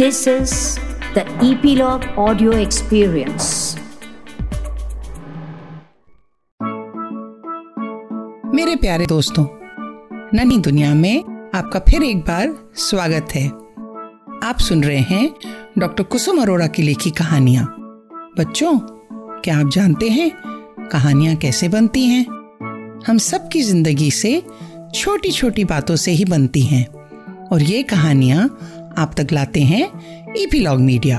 This is the Epilogue Audio Experience. मेरे प्यारे दोस्तों ननी दुनिया में आपका फिर एक बार स्वागत है। आप सुन रहे हैं डॉक्टर कुसुम अरोड़ा की लिखी कहानियाँ। बच्चों, क्या आप जानते हैं कहानियाँ कैसे बनती हैं? हम सब की ज़िंदगी से छोटी छोटी बातों से ही बनती हैं। और ये कहानियाँ आप तक लाते हैं ईपीलॉग मीडिया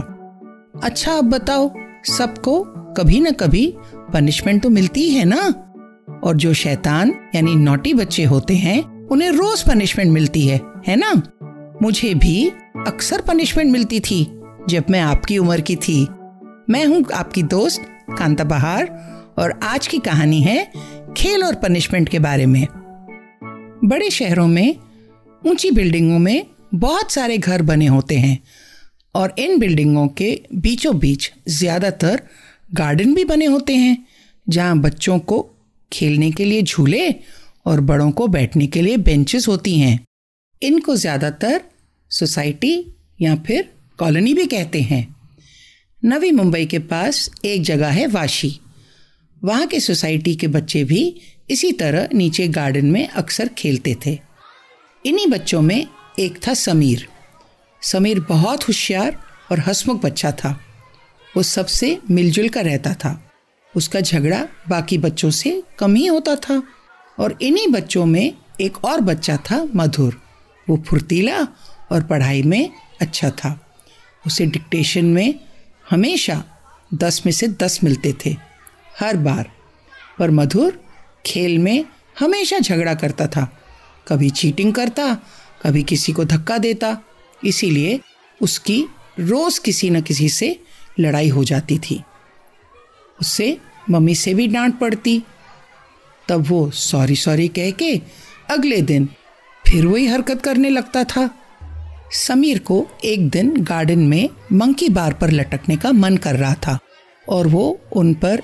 अच्छा अब बताओ, सबको कभी न कभी पनिशमेंट तो मिलती है ना? और जो शैतान, यानी नोटी बच्चे होते हैं, उन्हें रोज पनिशमेंट मिलती है है ना? मुझे भी अक्सर पनिशमेंट मिलती थी, जब मैं आपकी उम्र की थी। मैं हूँ आपकी दोस्त कांता बहार, और आज की कहानी है खेल और पनिशमेंट के बारे में। बड़े शहरों में, ऊँची बिल्डिंगों में बहुत सारे घर बने होते हैं और इन बिल्डिंगों के बीचों बीच ज़्यादातर गार्डन भी बने होते हैं, जहाँ बच्चों को खेलने के लिए झूले और बड़ों को बैठने के लिए बेंचेस होती हैं। इनको ज़्यादातर सोसाइटी या फिर कॉलोनी भी कहते हैं। नवी मुंबई के पास एक जगह है वाशी। वहाँ के सोसाइटी के बच्चे भी इसी तरह नीचे गार्डन में अक्सर खेलते थे। इन्हीं बच्चों में एक था समीर। समीर बहुत होशियार और हसमुख बच्चा था। वो सबसे मिलजुल कर रहता था। उसका झगड़ा बाकी बच्चों से कम ही होता था और इन्हीं बच्चों में एक और बच्चा था मधुर। वो फुर्तीला और पढ़ाई में अच्छा था। उसे डिक्टेशन में हमेशा दस में से दस मिलते थे, हर बार। पर मधुर खेल में हमेशा झगड़ा करता था। कभी चीटिंग करता कभी किसी को धक्का देता, इसीलिए उसकी रोज किसी न किसी से लड़ाई हो जाती थी। उससे मम्मी से भी डांट पड़ती। तब वो सॉरी सॉरी कह के अगले दिन फिर वही हरकत करने लगता था। समीर को एक दिन गार्डन में मंकी बार पर लटकने का मन कर रहा था और वो उन पर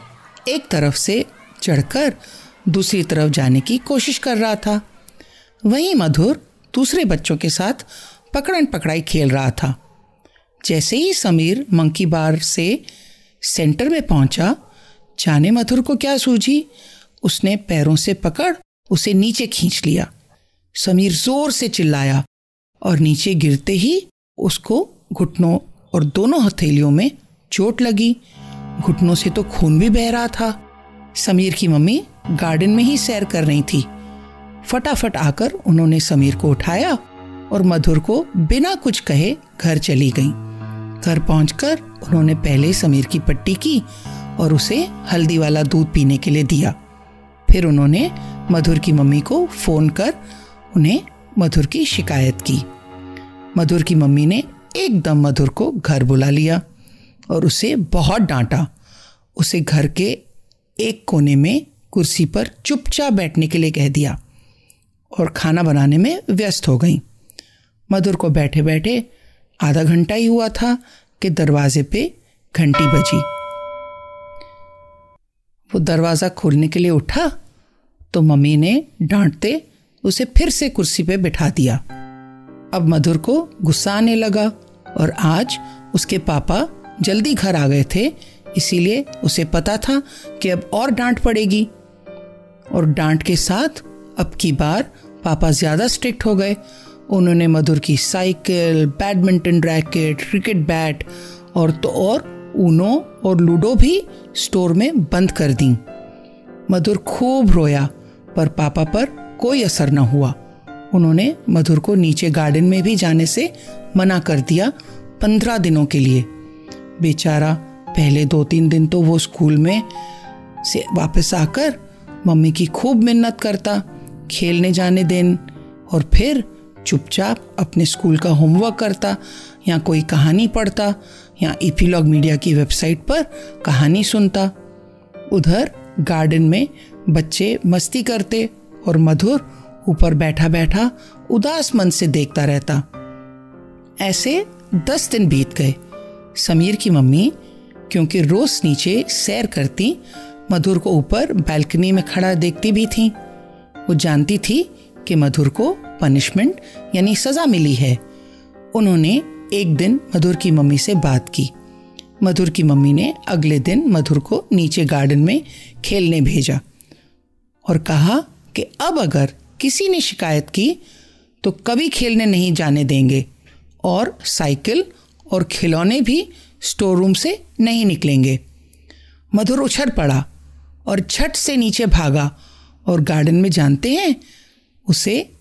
एक तरफ़ से चढ़कर दूसरी तरफ़ जाने की कोशिश कर रहा था। वहीं मधुर दूसरे बच्चों के साथ पकड़न पकड़ाई खेल रहा था। जैसे ही समीर मंकी बार से सेंटर में पहुँचा, जाने मथुर को क्या सूझी? उसने पैरों से पकड़, उसे नीचे खींच लिया। समीर ज़ोर से चिल्लाया और नीचे गिरते ही उसको घुटनों और दोनों हथेलियों में चोट लगी। घुटनों से तो खून भी बह रहा था। समीर की मम्मी गार्डन में ही सैर कर रही थी। फटाफट आकर उन्होंने समीर को उठाया और मधुर को बिना कुछ कहे घर चली गईं। घर पहुंचकर उन्होंने पहले समीर की पट्टी की और उसे हल्दी वाला दूध पीने के लिए दिया। फिर उन्होंने मधुर की मम्मी को फ़ोन कर उन्हें मधुर की शिकायत की। मधुर की मम्मी ने एकदम मधुर को घर बुला लिया और उसे बहुत डांटा। उसे घर के एक कोने में कुर्सी पर चुपचाप बैठने के लिए कह दिया। और खाना बनाने में व्यस्त हो गई। मधुर को बैठे बैठे आधा घंटा ही हुआ था कि दरवाजे पे घंटी बजी। वो दरवाज़ा खोलने के लिए उठा तो मम्मी ने डांटते उसे फिर से कुर्सी पे बिठा दिया। अब मधुर को गुस्सा आने लगा और आज उसके पापा जल्दी घर आ गए थे, इसीलिए उसे पता था कि अब और डांट पड़ेगी। और डांट के साथ अब की बार पापा ज़्यादा स्ट्रिक्ट हो गए। उन्होंने मधुर की cycle badminton racket cricket bat और तो और ऊनो और लूडो भी स्टोर में बंद कर दी। मधुर खूब रोया, पर पापा पर कोई असर न हुआ। उन्होंने मधुर को नीचे गार्डन में भी जाने से मना कर दिया पंद्रह दिनों के लिए। बेचारा पहले दो तीन दिन तो वो स्कूल में से वापस आकर मम्मी की खूब मिन्नत करता। खेलने जाने दिन और फिर चुपचाप अपने स्कूल का होमवर्क करता, या कोई कहानी पढ़ता, या इपीलॉग मीडिया की वेबसाइट पर कहानी सुनता। उधर गार्डन में बच्चे मस्ती करते और मधुर ऊपर बैठा बैठा उदास मन से देखता रहता। ऐसे दस दिन बीत गए। समीर की मम्मी, क्योंकि रोज नीचे सैर करती, मधुर को ऊपर बैल्कनी में खड़ा देखती भी थी। वो जानती थी कि मधुर को पनिशमेंट यानी सजा मिली है। उन्होंने एक दिन मधुर की मम्मी से बात की। मधुर की मम्मी ने अगले दिन मधुर को नीचे गार्डन में खेलने भेजा और कहा कि अब अगर किसी ने शिकायत की तो कभी खेलने नहीं जाने देंगे और साइकिल और खिलौने भी स्टोर रूम से नहीं निकलेंगे। मधुर उछल पड़ा और झट से नीचे भागा और गार्डन में जानते हैं? उसे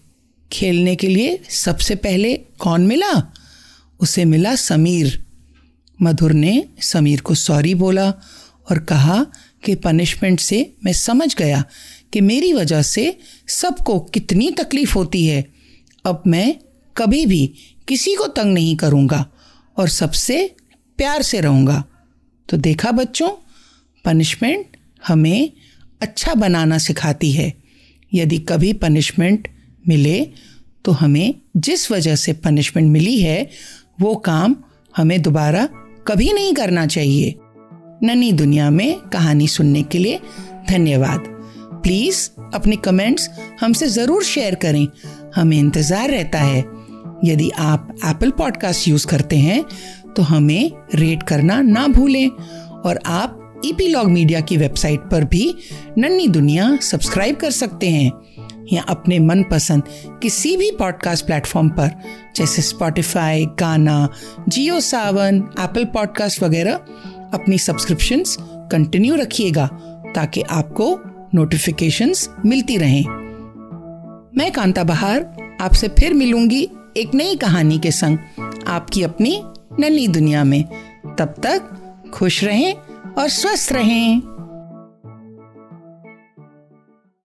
खेलने के लिए सबसे पहले कौन मिला? उसे मिला समीर। मधुर ने समीर को सॉरी बोला और कहा कि पनिशमेंट से मैं समझ गया कि मेरी वजह से सबको कितनी तकलीफ़ होती है। अब मैं कभी भी किसी को तंग नहीं करूँगा और सबसे प्यार से रहूँगा। तो देखा बच्चों, पनिशमेंट हमें अच्छा बनाना सिखाती है। यदि कभी पनिशमेंट मिले तो हमें जिस वजह से पनिशमेंट मिली है, वो काम हमें दोबारा कभी नहीं करना चाहिए। ननी दुनिया में कहानी सुनने के लिए धन्यवाद। प्लीज़ अपने कमेंट्स हमसे ज़रूर शेयर करें। हमें इंतज़ार रहता है। यदि आप एप्पल पॉडकास्ट यूज़ करते हैं तो हमें रेट करना ना भूलें। और आप ईपीलॉग मीडिया की वेबसाइट पर भी नन्नी दुनिया सब्सक्राइब कर सकते हैं या अपने मनपसंद किसी भी पॉडकास्ट प्लेटफॉर्म पर, जैसे स्पॉटिफाई गाना जियो सावन एप्पल पॉडकास्ट वगैरह, अपनी सब्सक्रिप्शंस कंटिन्यू रखिएगा ताकि आपको नोटिफिकेशंस मिलती रहें। मैं कांता बहार, आपसे फिर मिलूँगी एक नई कहानी के संग आपकी अपनी नन्ही दुनिया में। तब तक खुश रहें और स्वस्थ रहें।